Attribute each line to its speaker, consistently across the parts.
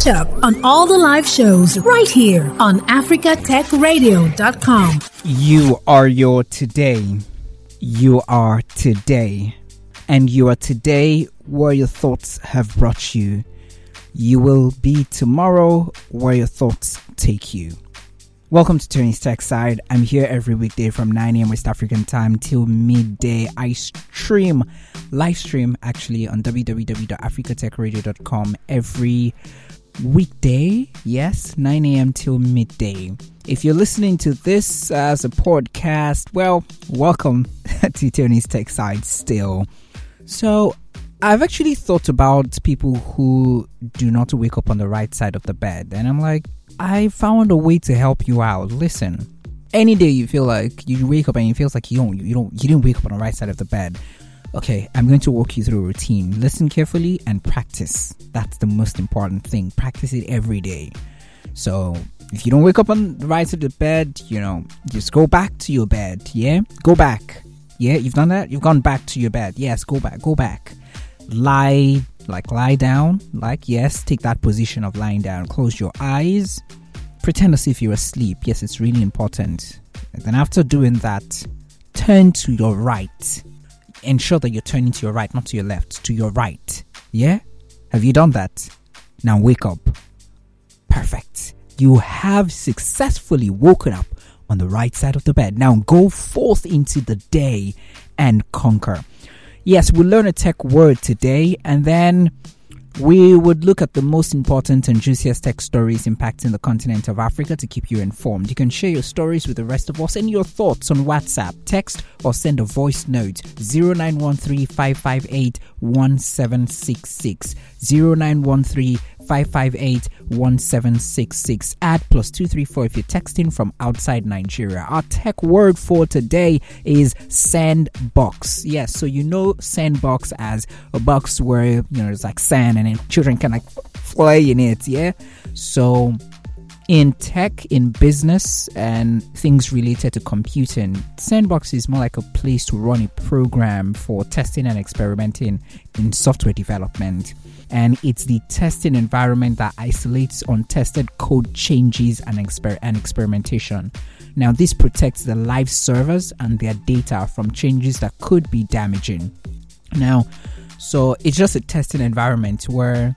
Speaker 1: Catch up on all the live shows right here on africatechradio.com.
Speaker 2: You are your today. You are today. And you are today where your thoughts have brought you. You will be tomorrow where your thoughts take you. Welcome to Tony's Tech Side. I'm here every weekday from 9 a.m. West African time till midday. I stream, live stream actually on www.africatechradio.com every weekday. Yes, 9 a.m. till midday. If you're listening to this as a podcast, well, welcome to Tony's Tech Side still. So, I've actually thought about people who do not wake up on the right side of the bed, and I'm like, I found a way to help you out. Listen, any day you feel like you wake up and it feels like you don't, you don't, you didn't wake up on the right side of the bed. Okay, I'm going to walk you through a routine. Listen carefully and practice. That's the most important thing. Practice it every day. So if you don't wake up on the right side of the bed, you know, just go back to your bed. Yeah, go back. Yeah, you've done that. You've gone back to your bed. Yes, go back. Go back. Lie like lie down like yes take that position of lying down close your eyes pretend as if you're asleep yes it's really important and then after doing that turn to your right ensure that you're turning to your right not to your left to your right. Yeah? Have you done that? Now wake up. Perfect. You have successfully woken up on the right side of the bed. Now go forth into the day and conquer. Yes, we'll learn a tech word today and then we would look at the most important and juiciest tech stories impacting the continent of Africa to keep you informed. You can share your stories with the rest of us and your thoughts on WhatsApp, text, or send a voice note 0913 558 1766. 0913 558 1766. Add plus 234 if you're texting from outside Nigeria. Our tech word for today is sandbox. Yes, so you know sandbox as a box where, you know, it's like sand and then children can like play in it. Yeah. So in tech, in business, and things related to computing, Sandbox is more like a place to run a program for testing and experimenting in software development. And it's the testing environment that isolates untested code changes and, exper- and experimentation. Now, this protects the live servers and their data from changes that could be damaging. Now, so it's just a testing environment where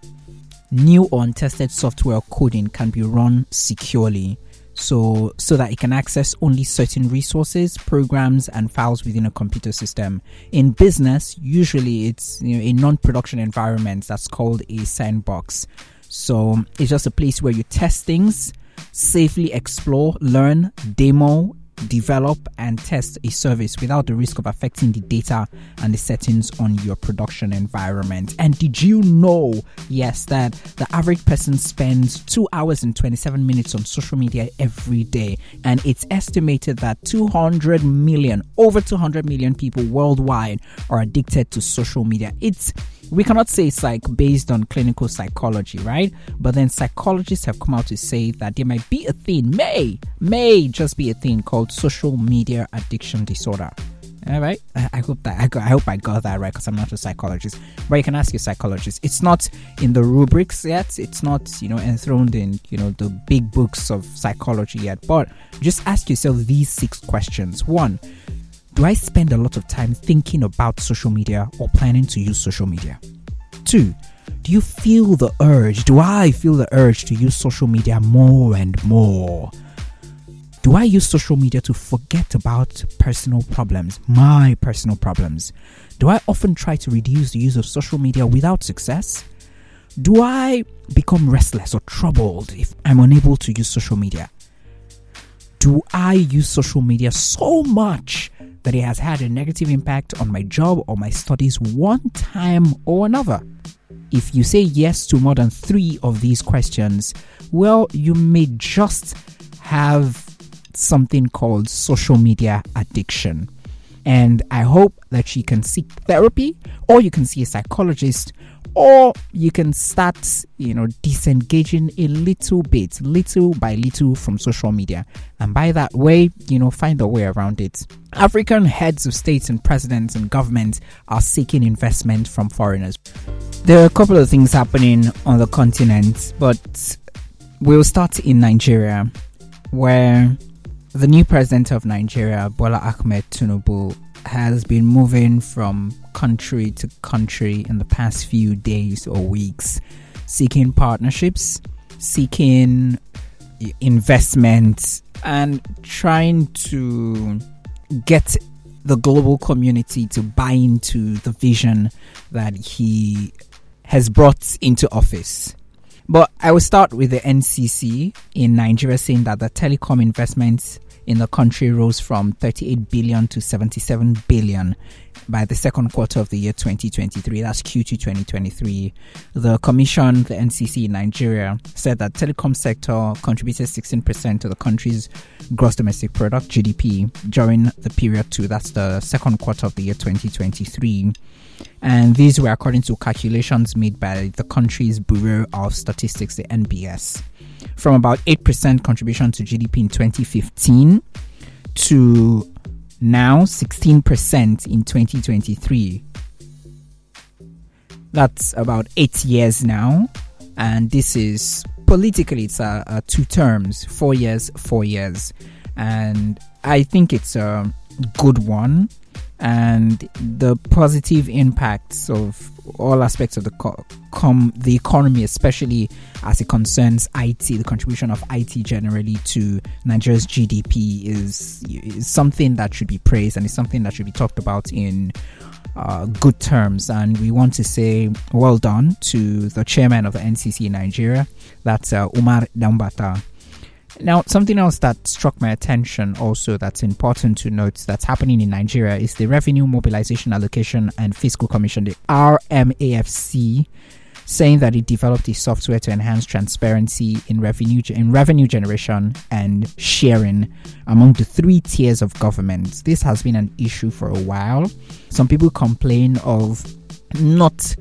Speaker 2: new or untested software coding can be run securely. So so that it can access only certain resources programs and files within a computer system. In business usually it's you know a non-production environment that's called a sandbox. So it's just a place where you test things safely explore learn demo develop and test a service without the risk of affecting the data and the settings on your production environment. And did you know, yes, that the average person spends 2 hours and 27 minutes on social media every day? And it's estimated that 200 million, over 200 million people worldwide are addicted to social media. It's we cannot say it's like based on clinical psychology, right? But then psychologists have come out to say that there might be a thing, may, may just be a thing called social media addiction disorder. All right, I, hope that I, got, I hope I got that right because I'm not a psychologist. But you can ask your psychologist. It's not in the rubrics yet. It's not you know enthroned in you know the big books of psychology yet. But just ask yourself these six questions. One, do I spend a lot of time thinking about social media or planning to use social media? Two, do you feel the urge? Do I feel the urge to use social media more and more? Do I use social media to forget about personal problems, my personal problems? Do I often try to reduce the use of social media without success? Do I become restless or troubled if I'm unable to use social media? Do I use social media so much that it has had a negative impact on my job or my studies one time or another? If you say yes to more than three of these questions, well, you may just have something called social media addiction. And I hope that you can seek therapy or you can see a psychologist or you can start, you know, disengaging a little bit, little by little from social media. And by that way, you know, find a way around it. African heads of states and presidents and governments are seeking investment from foreigners. There are a couple of things happening on the continent, but we'll start in Nigeria, where the new president of Nigeria, Bola Ahmed Tinubu, has been moving from country to country in the past few days or weeks, seeking partnerships, seeking investment, and trying to get the global community to buy into the vision that he has brought into office. But I will start with the NCC in Nigeria saying that the telecom investments in the country rose from 38 billion to 77 billion by the second quarter of the year 2023. That's Q2 2023. The commission, the NCC in Nigeria, said that telecom sector contributed 16% to the country's gross domestic product (GDP) during the period two. That's the second quarter of the year 2023. And these were according to calculations made by the country's Bureau of Statistics, the NBS from about 8% contribution to GDP in 2015 to now 16% in 2023. That's about eight years now. And this is politically, it's a, a two terms four years, four years. And I think it's a good one and the positive impacts of all aspects of the co- com- the economy, especially as it concerns IT, the contribution of IT generally to Nigeria's GDP is, is something that should be praised and is something that should be talked about in uh, good terms. And we want to say well done to the chairman of the NCC in Nigeria, that's uh, Umar Danbatta now, something else that struck my attention also that's important to note that's happening in Nigeria is the Revenue Mobilization Allocation and Fiscal Commission, the RMAFC, saying that it developed a software to enhance transparency in revenue in revenue generation and sharing among the three tiers of government. This has been an issue for a while. Some people complain of not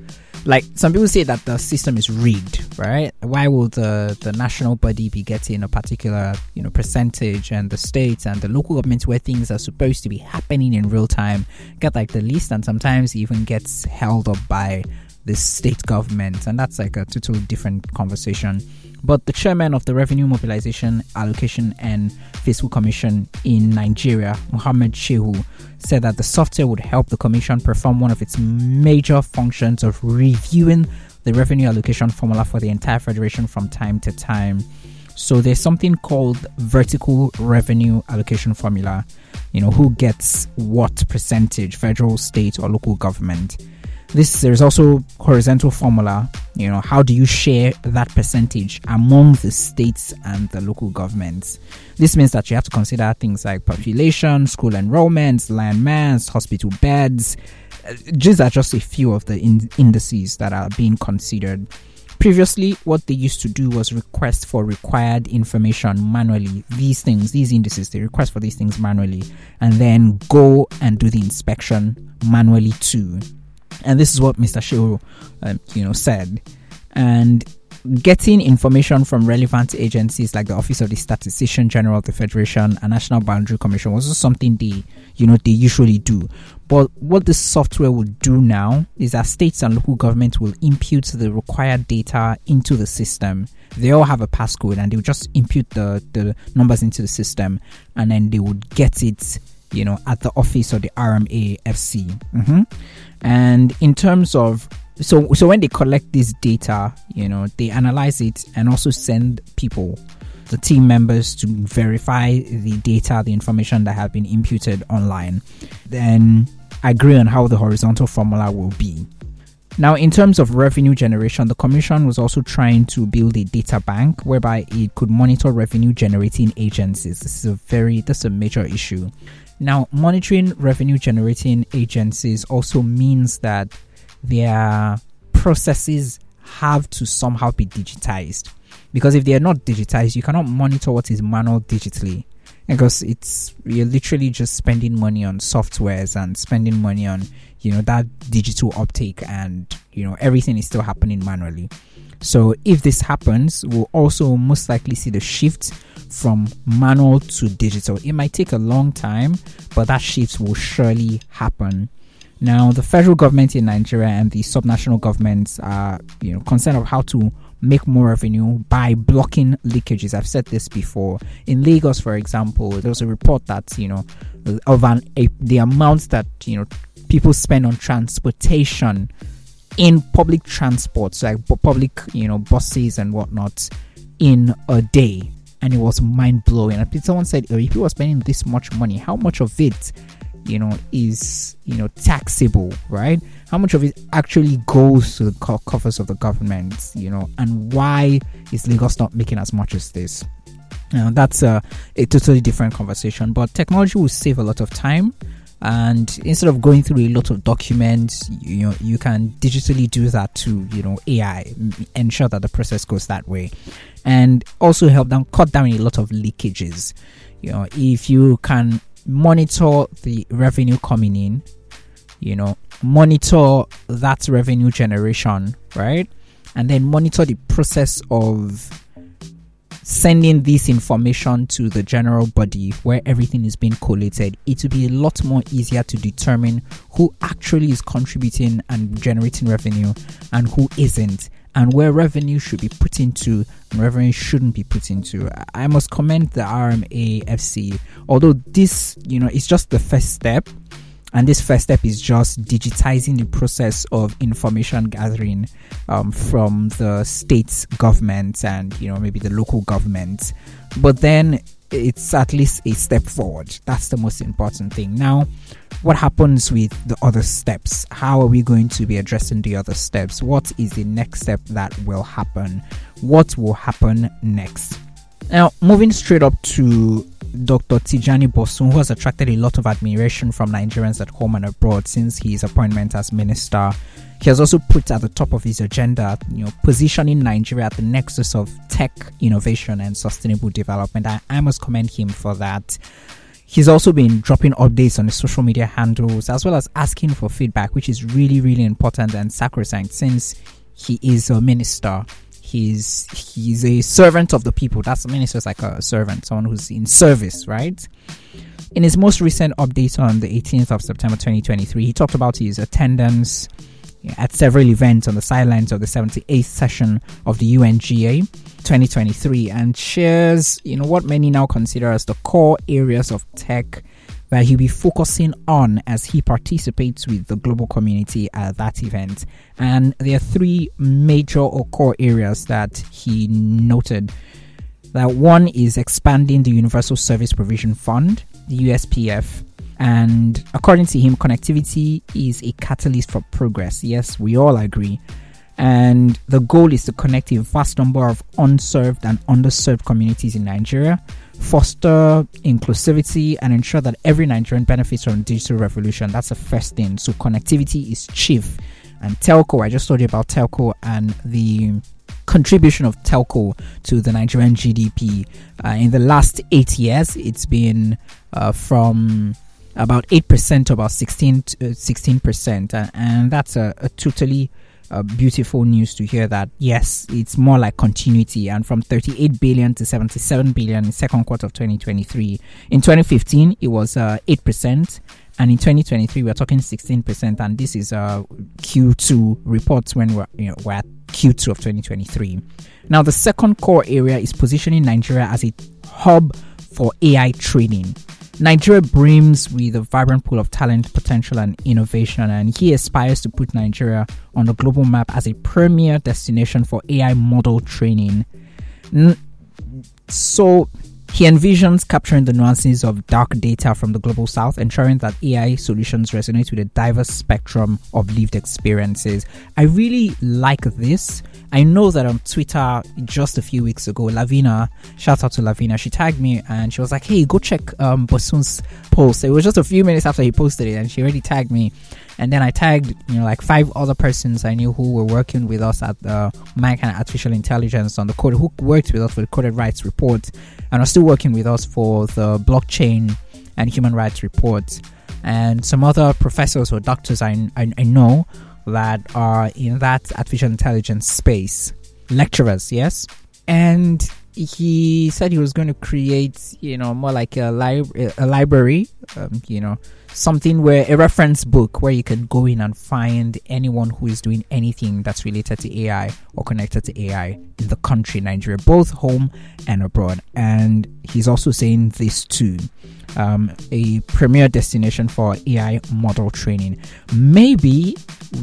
Speaker 2: like some people say that the system is rigged, right? Why will the the national body be getting a particular you know percentage, and the states and the local governments where things are supposed to be happening in real time get like the least, and sometimes even gets held up by the state government, and that's like a totally different conversation. But the chairman of the Revenue Mobilization, Allocation and Fiscal Commission in Nigeria, Muhammad Shehu, said that the software would help the commission perform one of its major functions of reviewing the revenue allocation formula for the entire federation from time to time. So there's something called vertical revenue allocation formula. You know, who gets what percentage, federal, state, or local government. This there's also horizontal formula. You know, how do you share that percentage among the states and the local governments? This means that you have to consider things like population, school enrollments, land mass, hospital beds. Uh, these are just a few of the in- indices that are being considered. Previously, what they used to do was request for required information manually. These things, these indices, they request for these things manually and then go and do the inspection manually too. And this is what Mr. Shehu, um, you know, said. And getting information from relevant agencies like the Office of the Statistician General of the Federation and National Boundary Commission was something they, you know, they usually do. But what this software will do now is that states and local governments will impute the required data into the system. They all have a passcode and they'll just impute the, the numbers into the system and then they would get it, you know, at the office of the RMAFC. Mm-hmm. And in terms of so so when they collect this data, you know, they analyze it and also send people the team members to verify the data, the information that have been imputed online. Then agree on how the horizontal formula will be. Now, in terms of revenue generation, the Commission was also trying to build a data bank whereby it could monitor revenue generating agencies. This is a very, this is a major issue. Now, monitoring revenue generating agencies also means that their processes have to somehow be digitized. Because if they are not digitized, you cannot monitor what is manual digitally. Because it's you're literally just spending money on softwares and spending money on you know that digital uptake and you know everything is still happening manually. So if this happens, we'll also most likely see the shift from manual to digital. It might take a long time, but that shift will surely happen. Now, the federal government in Nigeria and the subnational governments are, you know, concerned of how to make more revenue by blocking leakages. I've said this before. In Lagos, for example, there was a report that you know of an a, the amount that you know people spend on transportation in public transport, so like public you know buses and whatnot, in a day, and it was mind blowing. Someone said, oh, if you are spending this much money, how much of it you know is you know taxable right? How much of it actually goes to the coffers of the government you know? And why is lagos not making as much as this? Now that's a, a totally different conversation but technology will save a lot of time and instead of going through a lot of documents you know you can digitally do that to you know ai ensure that the process goes that way and also help them cut down a lot of leakages you know if you can monitor the revenue coming in, you know, monitor that revenue generation, right? And then monitor the process of sending this information to the general body where everything is being collated, it will be a lot more easier to determine who actually is contributing and generating revenue and who isn't and where revenue should be put into and revenue shouldn't be put into. I must commend the RMAFC, although this, you know, is just the first step. And this first step is just digitizing the process of information gathering um, from the state government and you know maybe the local government. But then it's at least a step forward. That's the most important thing. Now, what happens with the other steps? How are we going to be addressing the other steps? What is the next step that will happen? What will happen next? Now, moving straight up to Dr. Tijani Bosun, who has attracted a lot of admiration from Nigerians at home and abroad since his appointment as minister he has also put at the top of his agenda, you know, positioning Nigeria at the nexus of tech innovation and sustainable development. I, I must commend him for that. He's also been dropping updates on his social media handles as well as asking for feedback, which is really, really important and sacrosanct since he is a minister. He's he's a servant of the people. That's a minister is like a servant, someone who's in service, right? In his most recent update on the 18th of September 2023, he talked about his attendance at several events on the sidelines of the 78th session of the UNGA 2023 and shares, you know, what many now consider as the core areas of tech that he'll be focusing on as he participates with the global community at that event. And there are three major or core areas that he noted. That one is expanding the Universal Service Provision Fund, the USPF, and according to him, connectivity is a catalyst for progress. Yes, we all agree. And the goal is to connect a vast number of unserved and underserved communities in Nigeria, foster inclusivity, and ensure that every Nigerian benefits from digital revolution. That's the first thing. So, connectivity is chief. And telco, I just told you about telco and the contribution of telco to the Nigerian GDP. Uh, in the last eight years, it's been uh, from about 8% to about 16 16% uh, and that's a, a totally uh, beautiful news to hear that yes it's more like continuity. And from 38 billion to 77 billion in second quarter of 2023 in 2015 it was uh, 8% and in 2023 we're talking 16% and this is uh, q2 reports when we're, you know, we're at q2 of 2023 now the second core area is positioning nigeria as a hub for ai training Nigeria brims with a vibrant pool of talent, potential, and innovation, and he aspires to put Nigeria on the global map as a premier destination for AI model training. So, he envisions capturing the nuances of dark data from the global south, ensuring that AI solutions resonate with a diverse spectrum of lived experiences. I really like this. I know that on Twitter just a few weeks ago, Lavina, shout out to Lavina, she tagged me and she was like, hey, go check um, Bosun's post. It was just a few minutes after he posted it and she already tagged me. And then I tagged, you know, like five other persons I knew who were working with us at the Mankind Artificial Intelligence on the code, who worked with us for the Coded Rights Report and are still working with us for the blockchain and human rights report. And some other professors or doctors I, I, I know that are in that artificial intelligence space. Lecturers, yes? And he said he was going to create, you know, more like a, li- a library, um, you know, something where a reference book where you can go in and find anyone who is doing anything that's related to AI or connected to AI in the country, Nigeria, both home and abroad. And he's also saying this too. Um, a premier destination for AI model training. Maybe,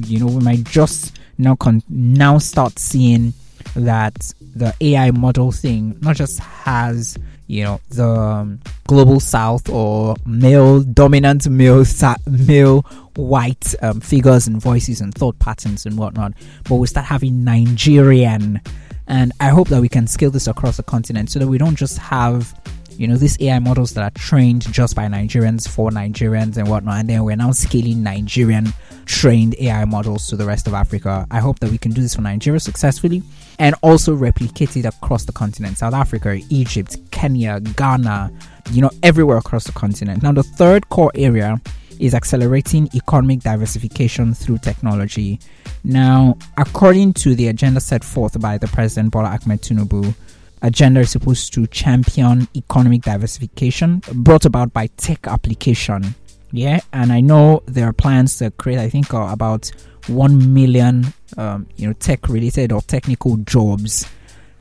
Speaker 2: you know, we might just now con- now start seeing that the AI model thing not just has you know the um, global south or male dominant male male white um, figures and voices and thought patterns and whatnot, but we start having Nigerian, and I hope that we can scale this across the continent so that we don't just have you know these AI models that are trained just by Nigerians for Nigerians and whatnot, and then we're now scaling Nigerian trained AI models to the rest of Africa. I hope that we can do this for Nigeria successfully and also replicate it across the continent South Africa, Egypt, Kenya, Ghana, you know, everywhere across the continent. Now, the third core area is accelerating economic diversification through technology. Now, according to the agenda set forth by the President Bola Ahmed Tinubu, agenda is supposed to champion economic diversification brought about by tech application. Yeah, and I know there are plans to create, I think, uh, about 1 million um, you know tech related or technical jobs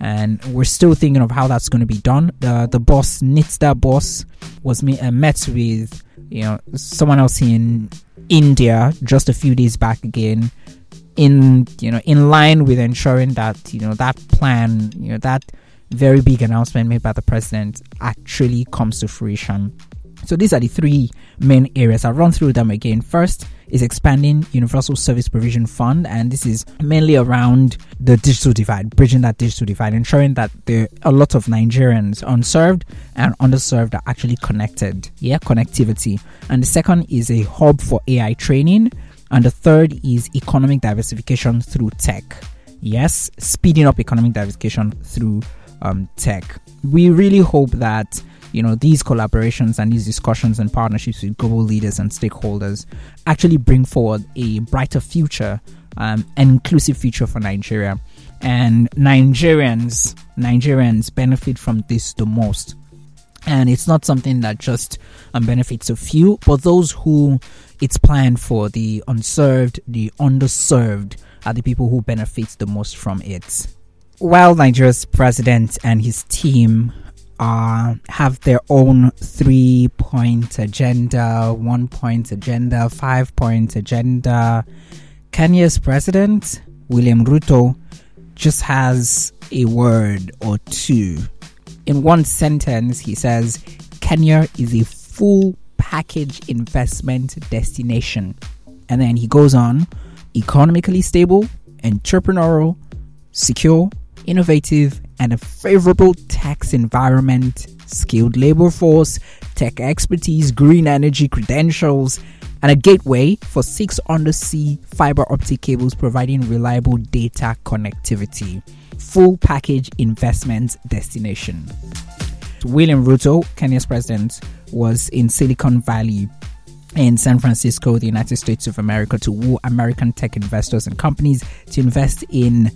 Speaker 2: and we're still thinking of how that's going to be done the the boss Nitda boss was me, uh, met with you know someone else in India just a few days back again in you know in line with ensuring that you know that plan you know that very big announcement made by the president actually comes to fruition so these are the three main areas i'll run through them again first is expanding Universal Service Provision Fund, and this is mainly around the digital divide, bridging that digital divide, ensuring that there are a lot of Nigerians unserved and underserved are actually connected. Yeah, connectivity. And the second is a hub for AI training, and the third is economic diversification through tech. Yes, speeding up economic diversification through um, tech. We really hope that you know these collaborations and these discussions and partnerships with global leaders and stakeholders actually bring forward a brighter future um, an inclusive future for nigeria. And nigerians nigerians benefit from this the most. And it's not something that just um, benefits a few but those who it's planned for the unserved the underserved are the people who benefit the most from it while Nigeria's president and his team uh, have their own three point agenda, one point agenda, five point agenda. Kenya's president, William Ruto, just has a word or two. In one sentence, he says Kenya is a full package investment destination. And then he goes on economically stable, entrepreneurial, secure, innovative, and a favorable tax environment, skilled labor force, tech expertise, green energy credentials, and a gateway for six undersea fiber optic cables providing reliable data connectivity. Full package investment destination. William Ruto, Kenya's president, was in Silicon Valley in San Francisco, the United States of America, to woo American tech investors and companies to invest in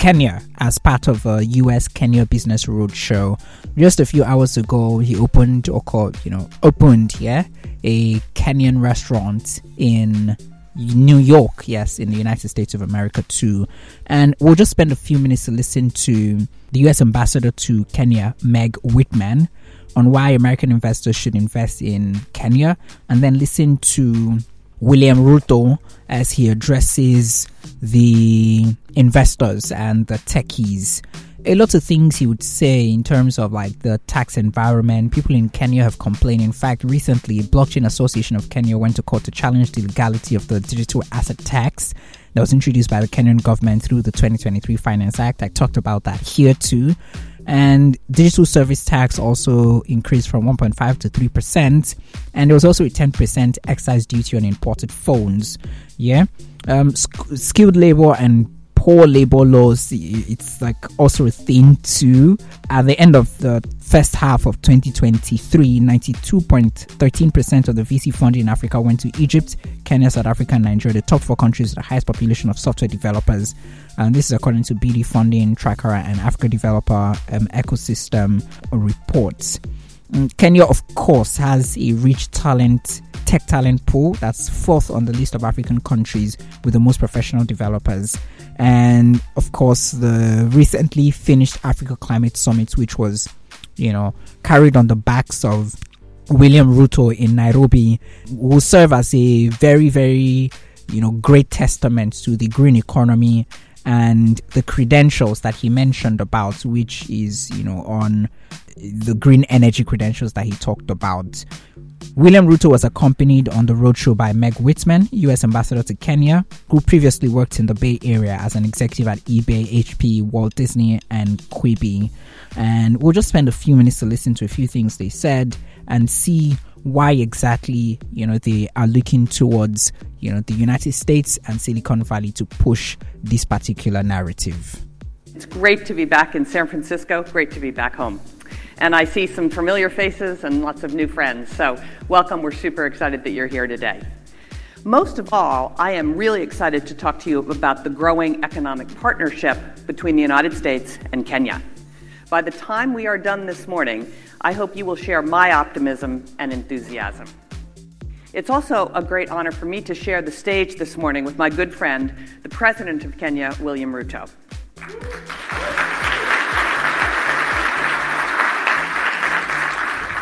Speaker 2: Kenya as part of a US Kenya Business Roadshow. Just a few hours ago, he opened or called, you know, opened, yeah, a Kenyan restaurant in New York, yes, in the United States of America too. And we'll just spend a few minutes to listen to the US ambassador to Kenya, Meg Whitman, on why American investors should invest in Kenya, and then listen to William Ruto as he addresses the investors and the techies. A lot of things he would say in terms of like the tax environment. People in Kenya have complained. In fact, recently, Blockchain Association of Kenya went to court to challenge the legality of the digital asset tax that was introduced by the Kenyan government through the 2023 Finance Act. I talked about that here too. And digital service tax also increased from 1.5 to 3%. And there was also a 10% excise duty on imported phones. Yeah. Um, skilled labor and poor labor laws it's like also a thing too at the end of the first half of 2023, 92.13% of the VC funding in Africa went to Egypt, Kenya, South Africa, and Nigeria, the top four countries with the highest population of software developers. And this is according to BD Funding Tracker and Africa Developer um, Ecosystem reports. Mm, Kenya, of course, has a rich talent tech talent pool that's fourth on the list of African countries with the most professional developers. And of course, the recently finished Africa Climate Summit, which was, you know, carried on the backs of William Ruto in Nairobi, will serve as a very, very, you know, great testament to the green economy and the credentials that he mentioned about, which is, you know, on the green energy credentials that he talked about. William Ruto was accompanied on the roadshow by Meg Whitman, US ambassador to Kenya, who previously worked in the Bay Area as an executive at eBay, HP, Walt Disney, and Quibi. And we'll just spend a few minutes to listen to a few things they said and see why exactly you know they are looking towards you know the United States and Silicon Valley to push this particular narrative.
Speaker 3: It's great to be back in San Francisco. Great to be back home. And I see some familiar faces and lots of new friends. So, welcome. We're super excited that you're here today. Most of all, I am really excited to talk to you about the growing economic partnership between the United States and Kenya. By the time we are done this morning, I hope you will share my optimism and enthusiasm. It's also a great honor for me to share the stage this morning with my good friend, the President of Kenya, William Ruto.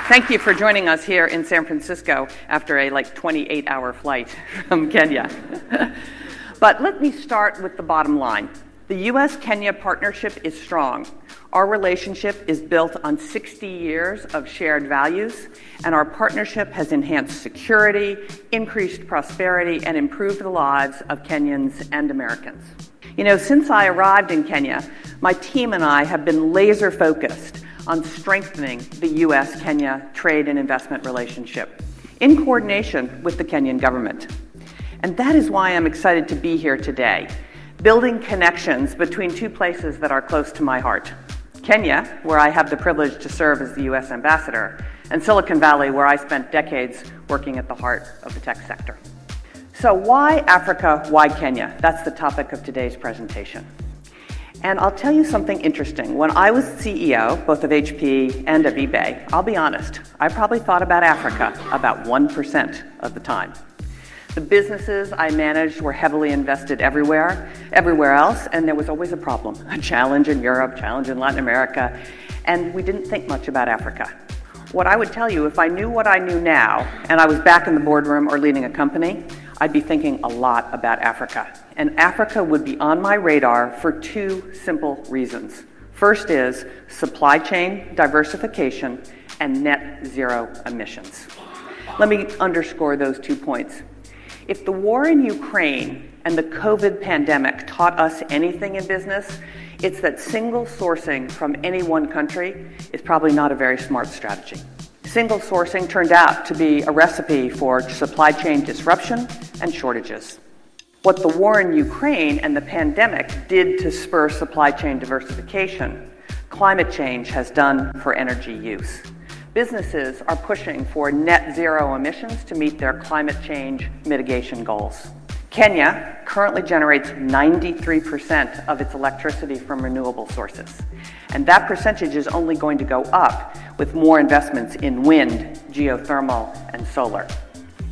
Speaker 3: Thank you for joining us here in San Francisco after a like 28 hour flight from Kenya. but let me start with the bottom line. The US Kenya partnership is strong. Our relationship is built on 60 years of shared values, and our partnership has enhanced security, increased prosperity, and improved the lives of Kenyans and Americans. You know, since I arrived in Kenya, my team and I have been laser focused on strengthening the US Kenya trade and investment relationship in coordination with the Kenyan government. And that is why I'm excited to be here today, building connections between two places that are close to my heart Kenya, where I have the privilege to serve as the US ambassador, and Silicon Valley, where I spent decades working at the heart of the tech sector. So, why Africa? Why Kenya? That's the topic of today's presentation. And I'll tell you something interesting. When I was CEO, both of HP and of eBay, I'll be honest, I probably thought about Africa about 1% of the time. The businesses I managed were heavily invested everywhere, everywhere else, and there was always a problem a challenge in Europe, challenge in Latin America, and we didn't think much about Africa. What I would tell you, if I knew what I knew now, and I was back in the boardroom or leading a company, I'd be thinking a lot about Africa. And Africa would be on my radar for two simple reasons. First is supply chain diversification and net zero emissions. Let me underscore those two points. If the war in Ukraine and the COVID pandemic taught us anything in business, it's that single sourcing from any one country is probably not a very smart strategy. Single sourcing turned out to be a recipe for supply chain disruption and shortages. What the war in Ukraine and the pandemic did to spur supply chain diversification, climate change has done for energy use. Businesses are pushing for net zero emissions to meet their climate change mitigation goals. Kenya currently generates 93% of its electricity from renewable sources. And that percentage is only going to go up with more investments in wind, geothermal, and solar.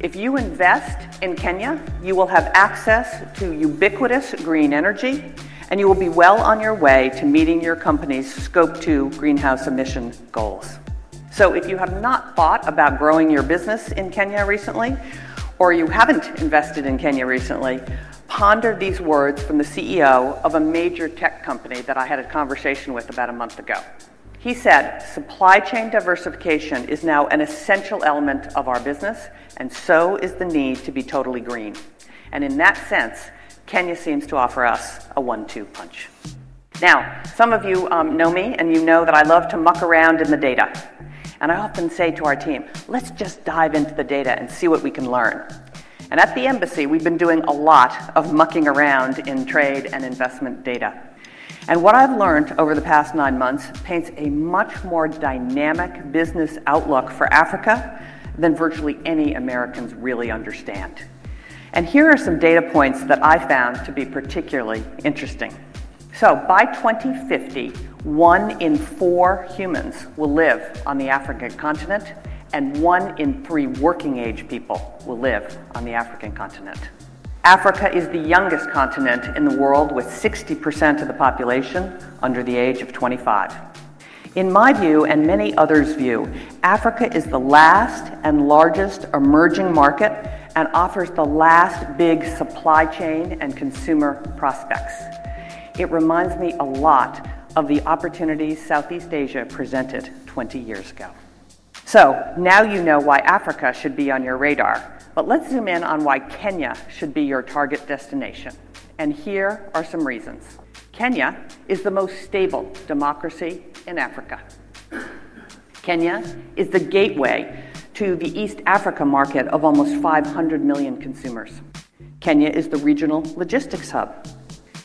Speaker 3: If you invest in Kenya, you will have access to ubiquitous green energy, and you will be well on your way to meeting your company's Scope 2 greenhouse emission goals. So if you have not thought about growing your business in Kenya recently, or you haven't invested in Kenya recently, ponder these words from the CEO of a major tech company that I had a conversation with about a month ago. He said, supply chain diversification is now an essential element of our business, and so is the need to be totally green. And in that sense, Kenya seems to offer us a one two punch. Now, some of you um, know me, and you know that I love to muck around in the data. And I often say to our team, let's just dive into the data and see what we can learn. And at the embassy, we've been doing a lot of mucking around in trade and investment data. And what I've learned over the past nine months paints a much more dynamic business outlook for Africa than virtually any Americans really understand. And here are some data points that I found to be particularly interesting. So by 2050, one in four humans will live on the African continent, and one in three working age people will live on the African continent. Africa is the youngest continent in the world with 60% of the population under the age of 25. In my view, and many others' view, Africa is the last and largest emerging market and offers the last big supply chain and consumer prospects. It reminds me a lot of the opportunities Southeast Asia presented 20 years ago. So now you know why Africa should be on your radar. But let's zoom in on why Kenya should be your target destination. And here are some reasons. Kenya is the most stable democracy in Africa. Kenya is the gateway to the East Africa market of almost 500 million consumers. Kenya is the regional logistics hub.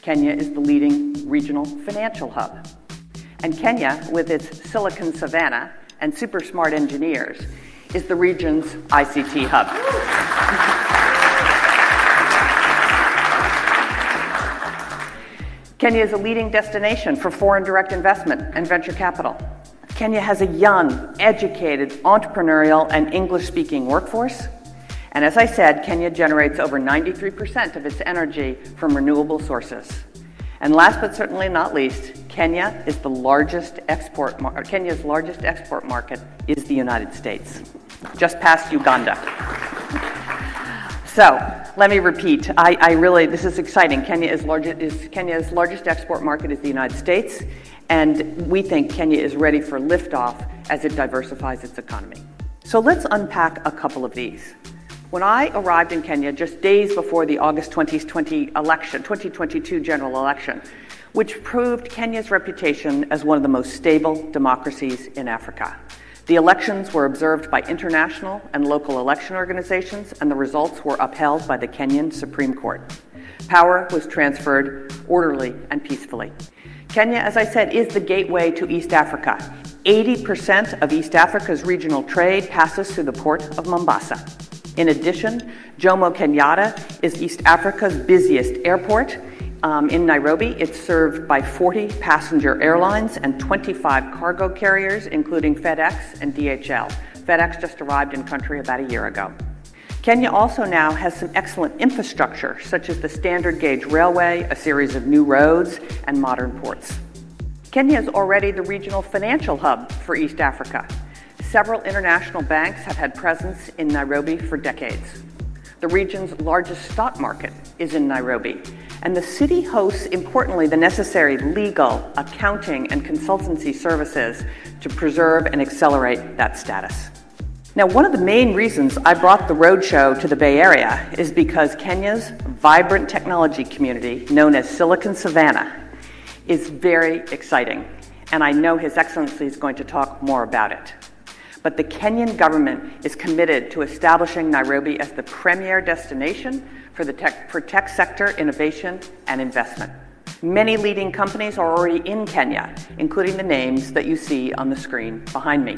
Speaker 3: Kenya is the leading regional financial hub. And Kenya, with its Silicon Savannah and super smart engineers, is the region's ICT hub. Kenya is a leading destination for foreign direct investment and venture capital. Kenya has a young, educated, entrepreneurial, and English speaking workforce. And as I said, Kenya generates over 93% of its energy from renewable sources. And last but certainly not least, Kenya is the largest export mar- Kenya's largest export market is the United States, just past Uganda. So let me repeat. I, I, really, this is exciting. Kenya is, large, is Kenya's largest export market is the United States, and we think Kenya is ready for liftoff as it diversifies its economy. So let's unpack a couple of these. When I arrived in Kenya just days before the August 2020 election, 2022 general election, which proved Kenya's reputation as one of the most stable democracies in Africa. The elections were observed by international and local election organizations, and the results were upheld by the Kenyan Supreme Court. Power was transferred orderly and peacefully. Kenya, as I said, is the gateway to East Africa. 80% of East Africa's regional trade passes through the port of Mombasa. In addition, Jomo Kenyatta is East Africa's busiest airport um, in Nairobi, it's served by 40 passenger airlines and 25 cargo carriers, including FedEx and DHL. FedEx just arrived in country about a year ago. Kenya also now has some excellent infrastructure, such as the standard gauge railway, a series of new roads, and modern ports. Kenya is already the regional financial hub for East Africa. Several international banks have had presence in Nairobi for decades. The region's largest stock market is in Nairobi, and the city hosts, importantly, the necessary legal, accounting, and consultancy services to preserve and accelerate that status. Now, one of the main reasons I brought the roadshow to the Bay Area is because Kenya's vibrant technology community, known as Silicon Savannah, is very exciting, and I know His Excellency is going to talk more about it. But the Kenyan government is committed to establishing Nairobi as the premier destination for, the tech, for tech sector innovation and investment. Many leading companies are already in Kenya, including the names that you see on the screen behind me.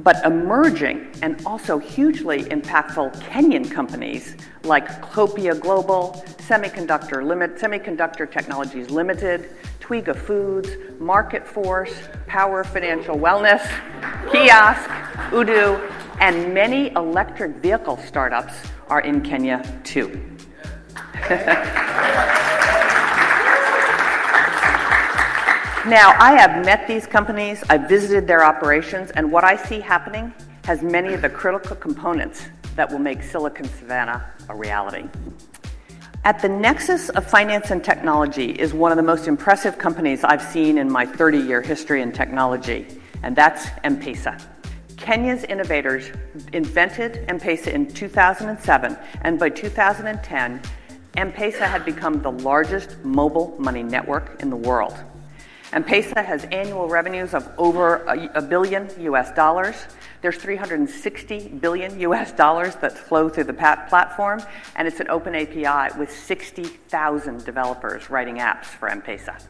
Speaker 3: But emerging and also hugely impactful Kenyan companies like Copia Global, Semiconductor, Limit, Semiconductor Technologies Limited, Twiga Foods, Market Force, Power Financial Wellness, Kyosk, Udu, and many electric vehicle startups are in Kenya too. now, I have met these companies, I've visited their operations, and what I see happening has many of the critical components that will make Silicon Savannah a reality. At the nexus of finance and technology is one of the most impressive companies I've seen in my 30 year history in technology, and that's M Pesa. Kenya's innovators invented M-Pesa in 2007, and by 2010, M-Pesa had become the largest mobile money network in the world. M-Pesa has annual revenues of over a billion US dollars. There's 360 billion US dollars that flow through the platform, and it's an open API with 60,000 developers writing apps for M-Pesa.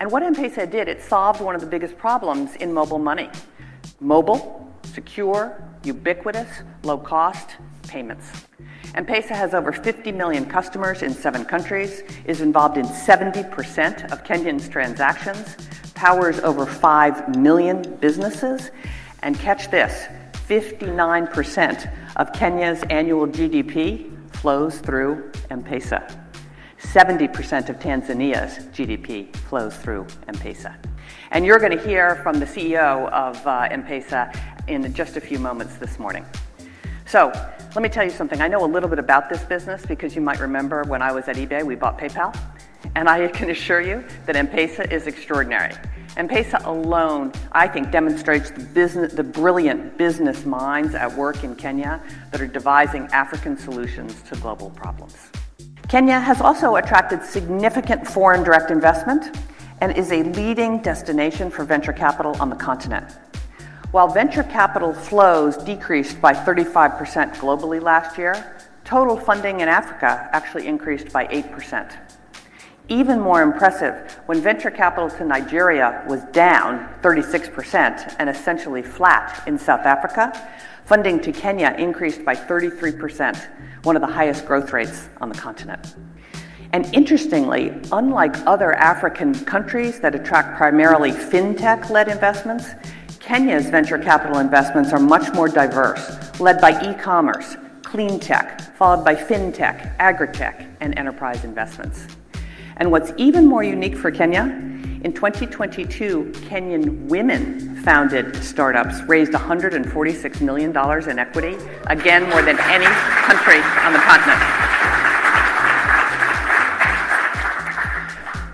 Speaker 3: And what M Pesa did, it solved one of the biggest problems in mobile money mobile, secure, ubiquitous, low cost payments. M Pesa has over 50 million customers in seven countries, is involved in 70% of Kenyan's transactions, powers over 5 million businesses, and catch this 59% of Kenya's annual GDP flows through M Pesa. 70% of Tanzania's GDP flows through M Pesa. And you're going to hear from the CEO of uh, M Pesa in just a few moments this morning. So, let me tell you something. I know a little bit about this business because you might remember when I was at eBay, we bought PayPal. And I can assure you that M Pesa is extraordinary. M Pesa alone, I think, demonstrates the, business, the brilliant business minds at work in Kenya that are devising African solutions to global problems. Kenya has also attracted significant foreign direct investment and is a leading destination for venture capital on the continent. While venture capital flows decreased by 35% globally last year, total funding in Africa actually increased by 8%. Even more impressive, when venture capital to Nigeria was down 36% and essentially flat in South Africa, funding to Kenya increased by 33%, one of the highest growth rates on the continent. And interestingly, unlike other African countries that attract primarily fintech led investments, Kenya's venture capital investments are much more diverse, led by e commerce, clean tech, followed by fintech, agritech, and enterprise investments. And what's even more unique for Kenya, in 2022, Kenyan women founded startups raised $146 million in equity, again, more than any country on the continent.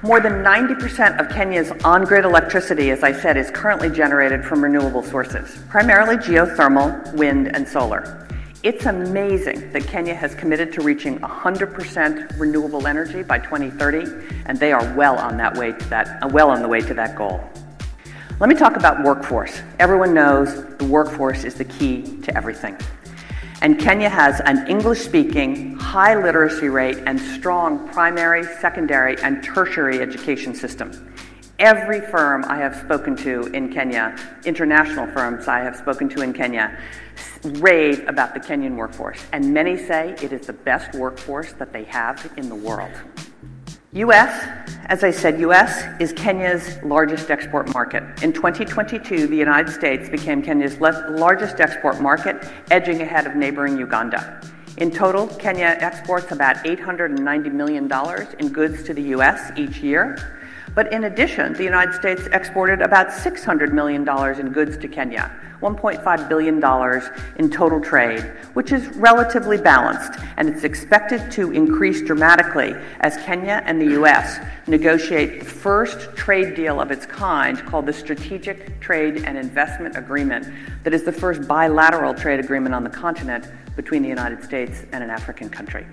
Speaker 3: More than 90% of Kenya's on grid electricity, as I said, is currently generated from renewable sources, primarily geothermal, wind, and solar. It's amazing that Kenya has committed to reaching 100% renewable energy by 2030, and they are well on that way to that, uh, well on the way to that goal. Let me talk about workforce. Everyone knows the workforce is the key to everything. And Kenya has an English speaking, high literacy rate, and strong primary, secondary, and tertiary education system. Every firm I have spoken to in Kenya, international firms I have spoken to in Kenya, rave about the Kenyan workforce, and many say it is the best workforce that they have in the world. US, as I said, US is Kenya's largest export market. In 2022, the United States became Kenya's largest export market, edging ahead of neighboring Uganda. In total, Kenya exports about $890 million in goods to the US each year. But in addition, the United States exported about $600 million in goods to Kenya, $1.5 billion in total trade, which is relatively balanced, and it's expected to increase dramatically as Kenya and the U.S. negotiate the first trade deal of its kind called the Strategic Trade and Investment Agreement, that is the first bilateral trade agreement on the continent between the United States and an African country.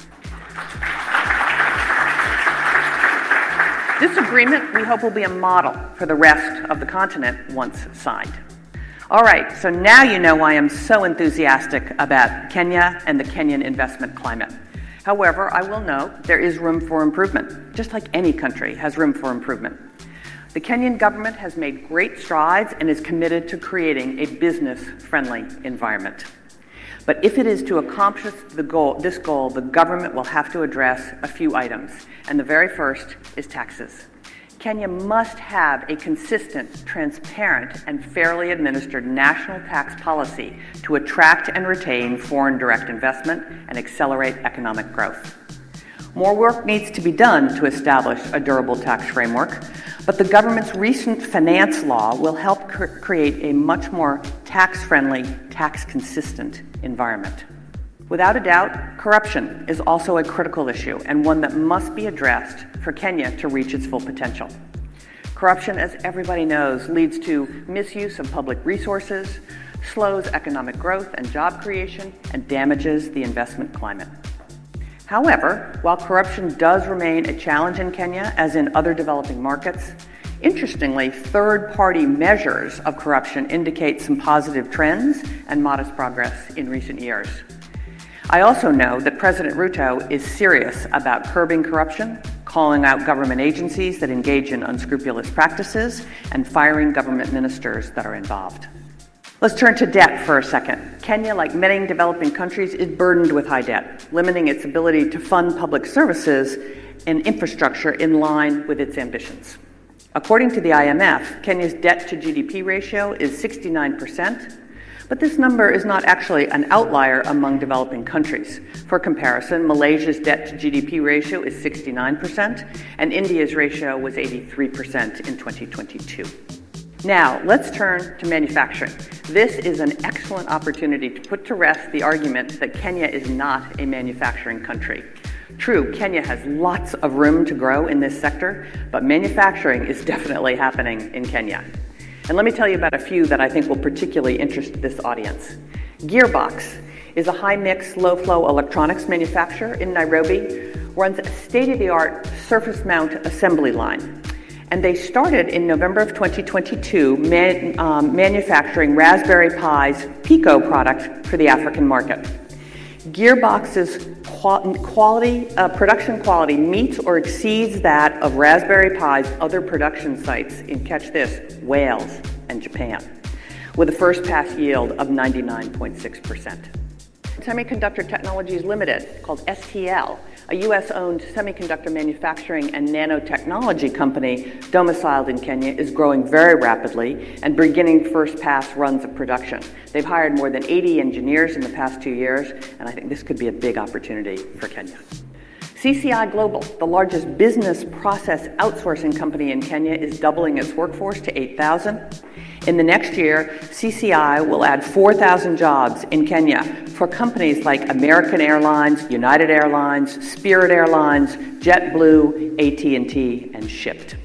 Speaker 3: This agreement, we hope, will be a model for the rest of the continent once signed. All right, so now you know why I'm so enthusiastic about Kenya and the Kenyan investment climate. However, I will note there is room for improvement, just like any country has room for improvement. The Kenyan government has made great strides and is committed to creating a business friendly environment. But if it is to accomplish goal, this goal, the government will have to address a few items. And the very first is taxes. Kenya must have a consistent, transparent, and fairly administered national tax policy to attract and retain foreign direct investment and accelerate economic growth. More work needs to be done to establish a durable tax framework, but the government's recent finance law will help cr- create a much more tax friendly, tax consistent environment. Without a doubt, corruption is also a critical issue and one that must be addressed for Kenya to reach its full potential. Corruption, as everybody knows, leads to misuse of public resources, slows economic growth and job creation, and damages the investment climate. However, while corruption does remain a challenge in Kenya, as in other developing markets, interestingly, third party measures of corruption indicate some positive trends and modest progress in recent years. I also know that President Ruto is serious about curbing corruption, calling out government agencies that engage in unscrupulous practices, and firing government ministers that are involved. Let's turn to debt for a second. Kenya, like many developing countries, is burdened with high debt, limiting its ability to fund public services and infrastructure in line with its ambitions. According to the IMF, Kenya's debt to GDP ratio is 69%, but this number is not actually an outlier among developing countries. For comparison, Malaysia's debt to GDP ratio is 69%, and India's ratio was 83% in 2022. Now, let's turn to manufacturing. This is an excellent opportunity to put to rest the argument that Kenya is not a manufacturing country. True, Kenya has lots of room to grow in this sector, but manufacturing is definitely happening in Kenya. And let me tell you about a few that I think will particularly interest this audience. Gearbox is a high mix, low flow electronics manufacturer in Nairobi, runs a state of the art surface mount assembly line. And they started in November of 2022 man, um, manufacturing Raspberry Pi's Pico product for the African market. Gearbox's quality, uh, production quality meets or exceeds that of Raspberry Pi's other production sites in, catch this, Wales and Japan, with a first pass yield of 99.6%. Semiconductor Technologies Limited, called STL, a US owned semiconductor manufacturing and nanotechnology company domiciled in Kenya, is growing very rapidly and beginning first pass runs of production. They've hired more than 80 engineers in the past two years, and I think this could be a big opportunity for Kenya. CCI Global, the largest business process outsourcing company in Kenya, is doubling its workforce to 8,000. In the next year, CCI will add 4,000 jobs in Kenya for companies like American Airlines, United Airlines, Spirit Airlines, JetBlue, AT&T, and Shipt.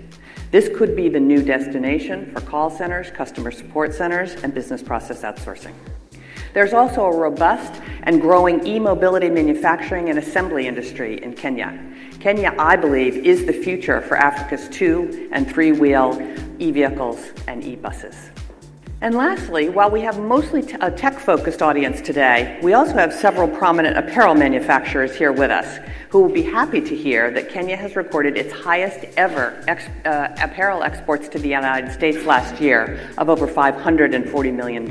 Speaker 3: This could be the new destination for call centers, customer support centers, and business process outsourcing. There's also a robust and growing e mobility manufacturing and assembly industry in Kenya. Kenya, I believe, is the future for Africa's two and three wheel e vehicles and e buses. And lastly, while we have mostly a tech focused audience today, we also have several prominent apparel manufacturers here with us who will be happy to hear that Kenya has recorded its highest ever ex- uh, apparel exports to the United States last year of over $540 million.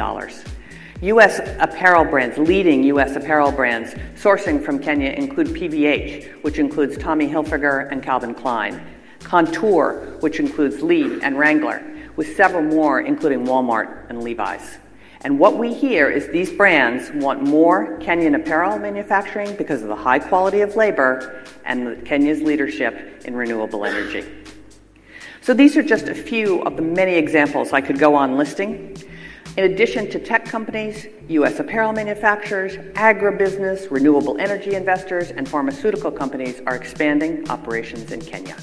Speaker 3: U.S. apparel brands, leading U.S. apparel brands sourcing from Kenya include PVH, which includes Tommy Hilfiger and Calvin Klein, Kontoor, which includes Lee and Wrangler, with several more, including Walmart and Levi's. And what we hear is these brands want more Kenyan apparel manufacturing because of the high quality of labor and Kenya's leadership in renewable energy. So these are just a few of the many examples I could go on listing. In addition to tech companies, U.S. apparel manufacturers, agribusiness, renewable energy investors, and pharmaceutical companies are expanding operations in Kenya.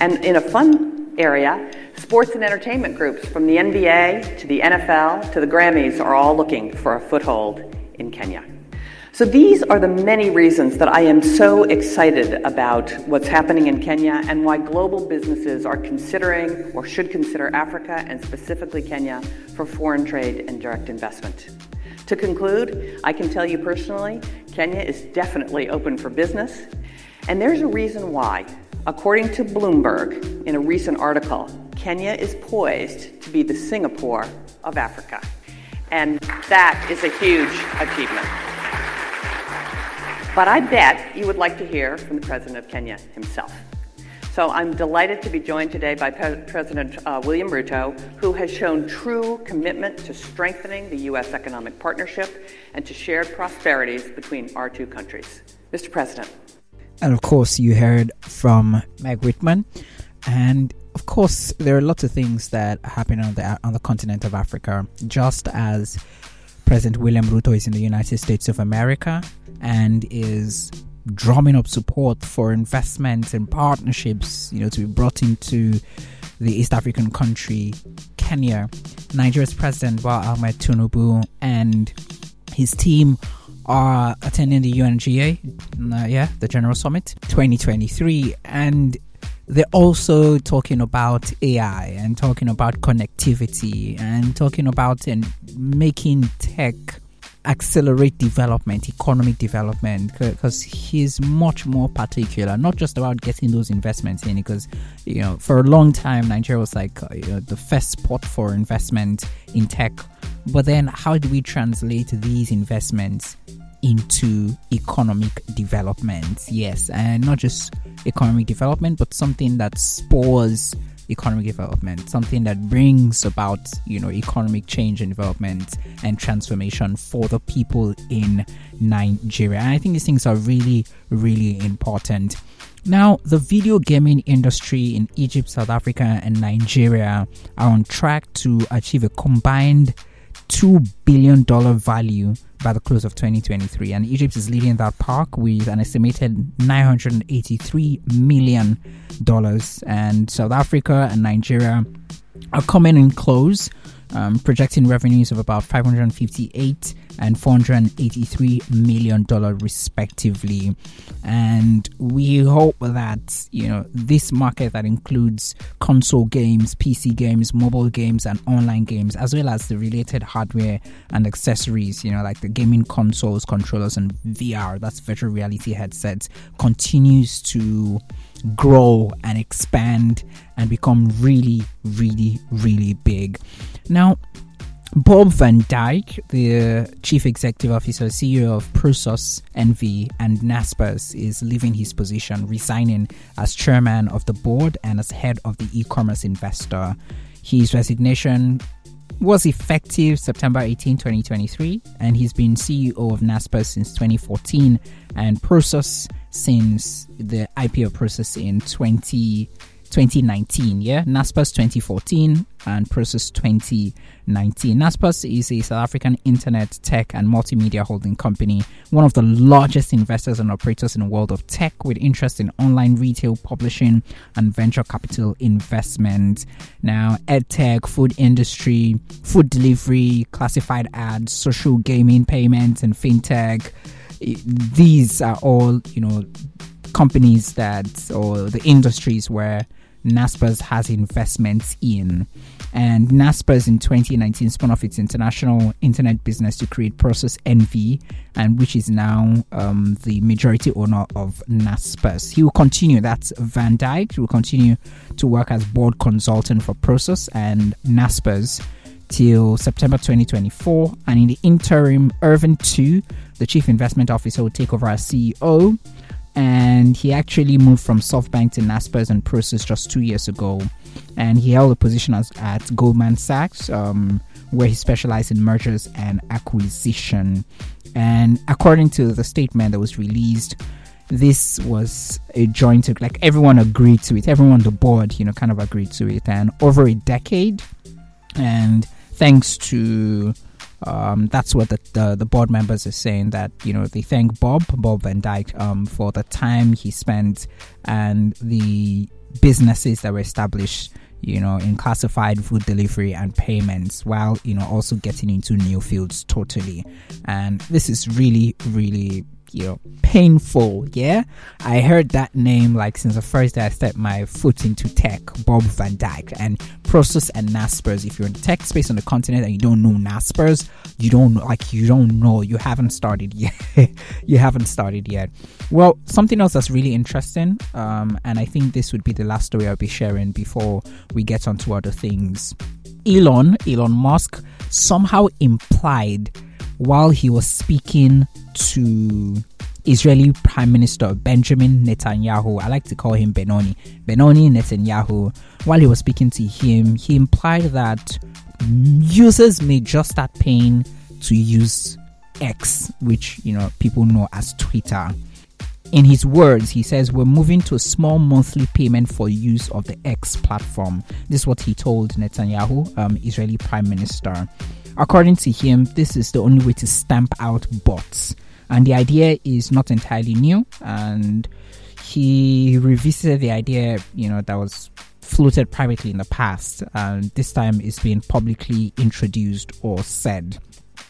Speaker 3: And in a fun area, sports and entertainment groups from the NBA to the NFL to the Grammys are all looking for a foothold in Kenya. So these are the many reasons that I am so excited about what's happening in Kenya and why global businesses are considering or should consider Africa and specifically Kenya for foreign trade and direct investment. To conclude, I can tell you personally, Kenya is definitely open for business, and there's a reason why. According to Bloomberg, in a recent article, Kenya is poised to be the Singapore of Africa. And that is a huge achievement. But I bet you would like to hear from the President of Kenya himself. So I'm delighted to be joined today by Pe- President uh, William Ruto, who has shown true commitment to strengthening the U.S. economic partnership and to shared prosperities between our two countries. Mr. President.
Speaker 2: And of course, you heard from Meg Whitman. And of course, there are lots of things that happen on the on the continent of Africa, just as President William Ruto is in the United States of America and is drumming up support for investments and partnerships, you know, to be brought into the East African country, Kenya. Nigeria's President Bola Ahmed Tinubu and his team are attending the UNGA, uh, yeah, the General Summit 2023, and they're also talking about AI and talking about connectivity and talking about and making tech accelerate development, economic development, because he's much more particular, not just about getting those investments in, because, you know, for a long time, Nigeria was like uh, you know, the first spot for investment in tech. But then, how do we translate these investments into economic development? Yes, and not just economic development, but something that spores economic development, something that brings about, you know, economic change and development and transformation for the people in Nigeria. And I think these things are really, really important. Now, the video gaming industry in Egypt, South Africa, and Nigeria are on track to achieve a combined $2 billion value by the close of 2023. And Egypt is leading that park with an estimated $983 million. And South Africa and Nigeria are coming in close um, projecting revenues of about 558 and 483 million dollar respectively and we hope that you know this market that includes console games pc games mobile games and online games as well as the related hardware and accessories you know like the gaming consoles controllers and vr that's virtual reality headsets continues to grow and expand and become really, really, really big. Now, Bob Van Dijk, the uh, chief executive officer, CEO of Prosus NV and Naspers, is leaving his position, resigning as chairman of the board and as head of the e commerce investor. His resignation was effective September 18, 2023, and he's been CEO of Naspers since 2014 and Prosus since the IPO process in 20, 2019. Yeah, Naspers 2014 and Prosus 2019. Naspers is a South African internet tech and multimedia holding company, one of the largest investors and operators in the world of tech, with interest in online retail publishing and venture capital investment. Now, edtech, food industry, food delivery, classified ads, social gaming payments, and fintech eh, these are all you know companies that or the industries where Naspers has investments in. And Naspers in 2019 spun off its international internet business to create Prosus NV, and which is now um, the majority owner of Naspers. He will continue. That's Van Dijk, He will continue to work as board consultant for Prosus and Naspers till September 2024. And in the interim, Ervin Tu, the chief investment officer, will take over as CEO. And he actually moved from SoftBank to Naspers and Prosus just two years ago. And he held a position as, at Goldman Sachs, um, where he specialized in mergers and acquisition. And according to the statement that was released, this was a joint like everyone agreed to it everyone on the board you know kind of agreed to it and over a decade and thanks to um, that's what the, the, the board members are saying that you know they thank Bob Bob Van Dijk um, for the time he spent and the businesses that were established you know in classified food delivery and payments while you know also getting into new fields totally. And this is really really you. Know painful yeah? I heard that name like since the first day i stepped my foot into tech bob van Dijk, and Prosus and naspers if you're in the tech space on the continent and you don't know naspers you don't like you don't know. You haven't started yet. You haven't started yet. Well something else that's really interesting um, and i think this would be the last story i'll be sharing before we get on to other things. Elon elon musk somehow implied while he was speaking to Israeli Prime Minister Benjamin Netanyahu. I like to call him Benoni. Benoni Netanyahu. While he was speaking to him, he implied that users may just start paying to use X, which you know people know as Twitter. In his words, he says, We're moving to a small monthly payment for use of the X platform. This is what he told Netanyahu, um, Israeli Prime Minister. According to him, this is the only way to stamp out bots. And the idea is not entirely new. And he revisited the idea, you know, that was floated privately in the past. And this time it's been publicly introduced or said.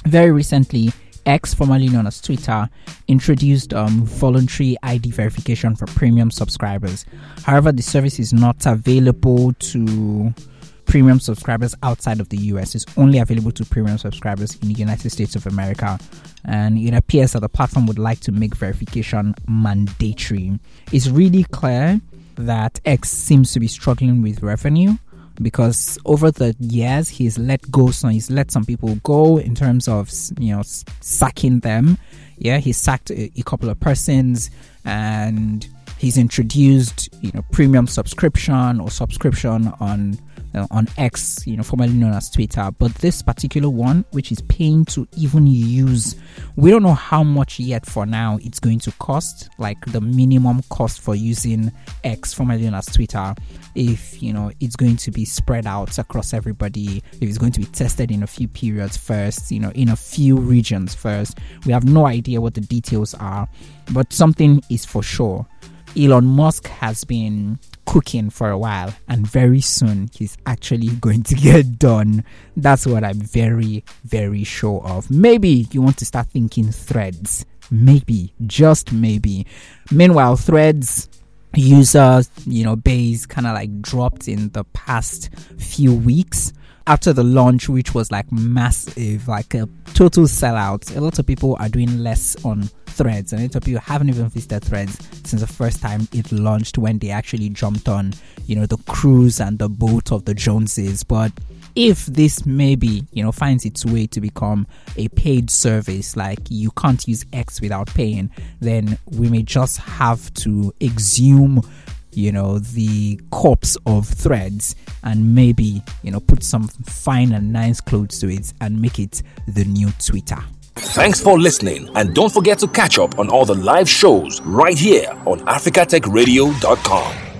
Speaker 2: Very recently, X, formerly known as Twitter, introduced um, voluntary ID verification for premium subscribers. However, the service is not available to premium subscribers outside of the US. It's only available to premium subscribers in the United States of America. And it appears that the platform would like to make verification mandatory. It's really clear that X seems to be struggling with revenue because over the years he's let go some he's let some people go in terms of you know sacking them yeah he sacked a, a couple of persons and he's introduced you know premium subscription or subscription on uh, on X, you know, formerly known as Twitter. But this particular one, which is paying to even use, we don't know how much yet for now it's going to cost, like the minimum cost for using X, formerly known as Twitter. If you know it's going to be spread out across everybody, if it's going to be tested in a few periods first, you know, in a few regions first. We have no idea what the details are, but something is for sure. Elon Musk has been cooking for a while and very soon he's actually going to get done. That's what I'm very, very sure of. Maybe you want to start thinking threads. Maybe, just maybe. Meanwhile, threads user, you know, base kind of like dropped in the past few weeks after the launch, which was like massive, like a total sellout. A lot of people are doing less on threads, and a lot of people haven't even visited threads since the first time it launched when they actually jumped on, you know, the cruise and the boat of the Joneses. But if this maybe you know finds its way to become a paid service like you can't use x without paying then we may just have to exhume you know the corpse of threads and maybe you know put some fine and nice clothes to it and make it the new twitter
Speaker 4: Thanks for listening, and don't forget to catch up on all the live shows right here on africatechradio.com.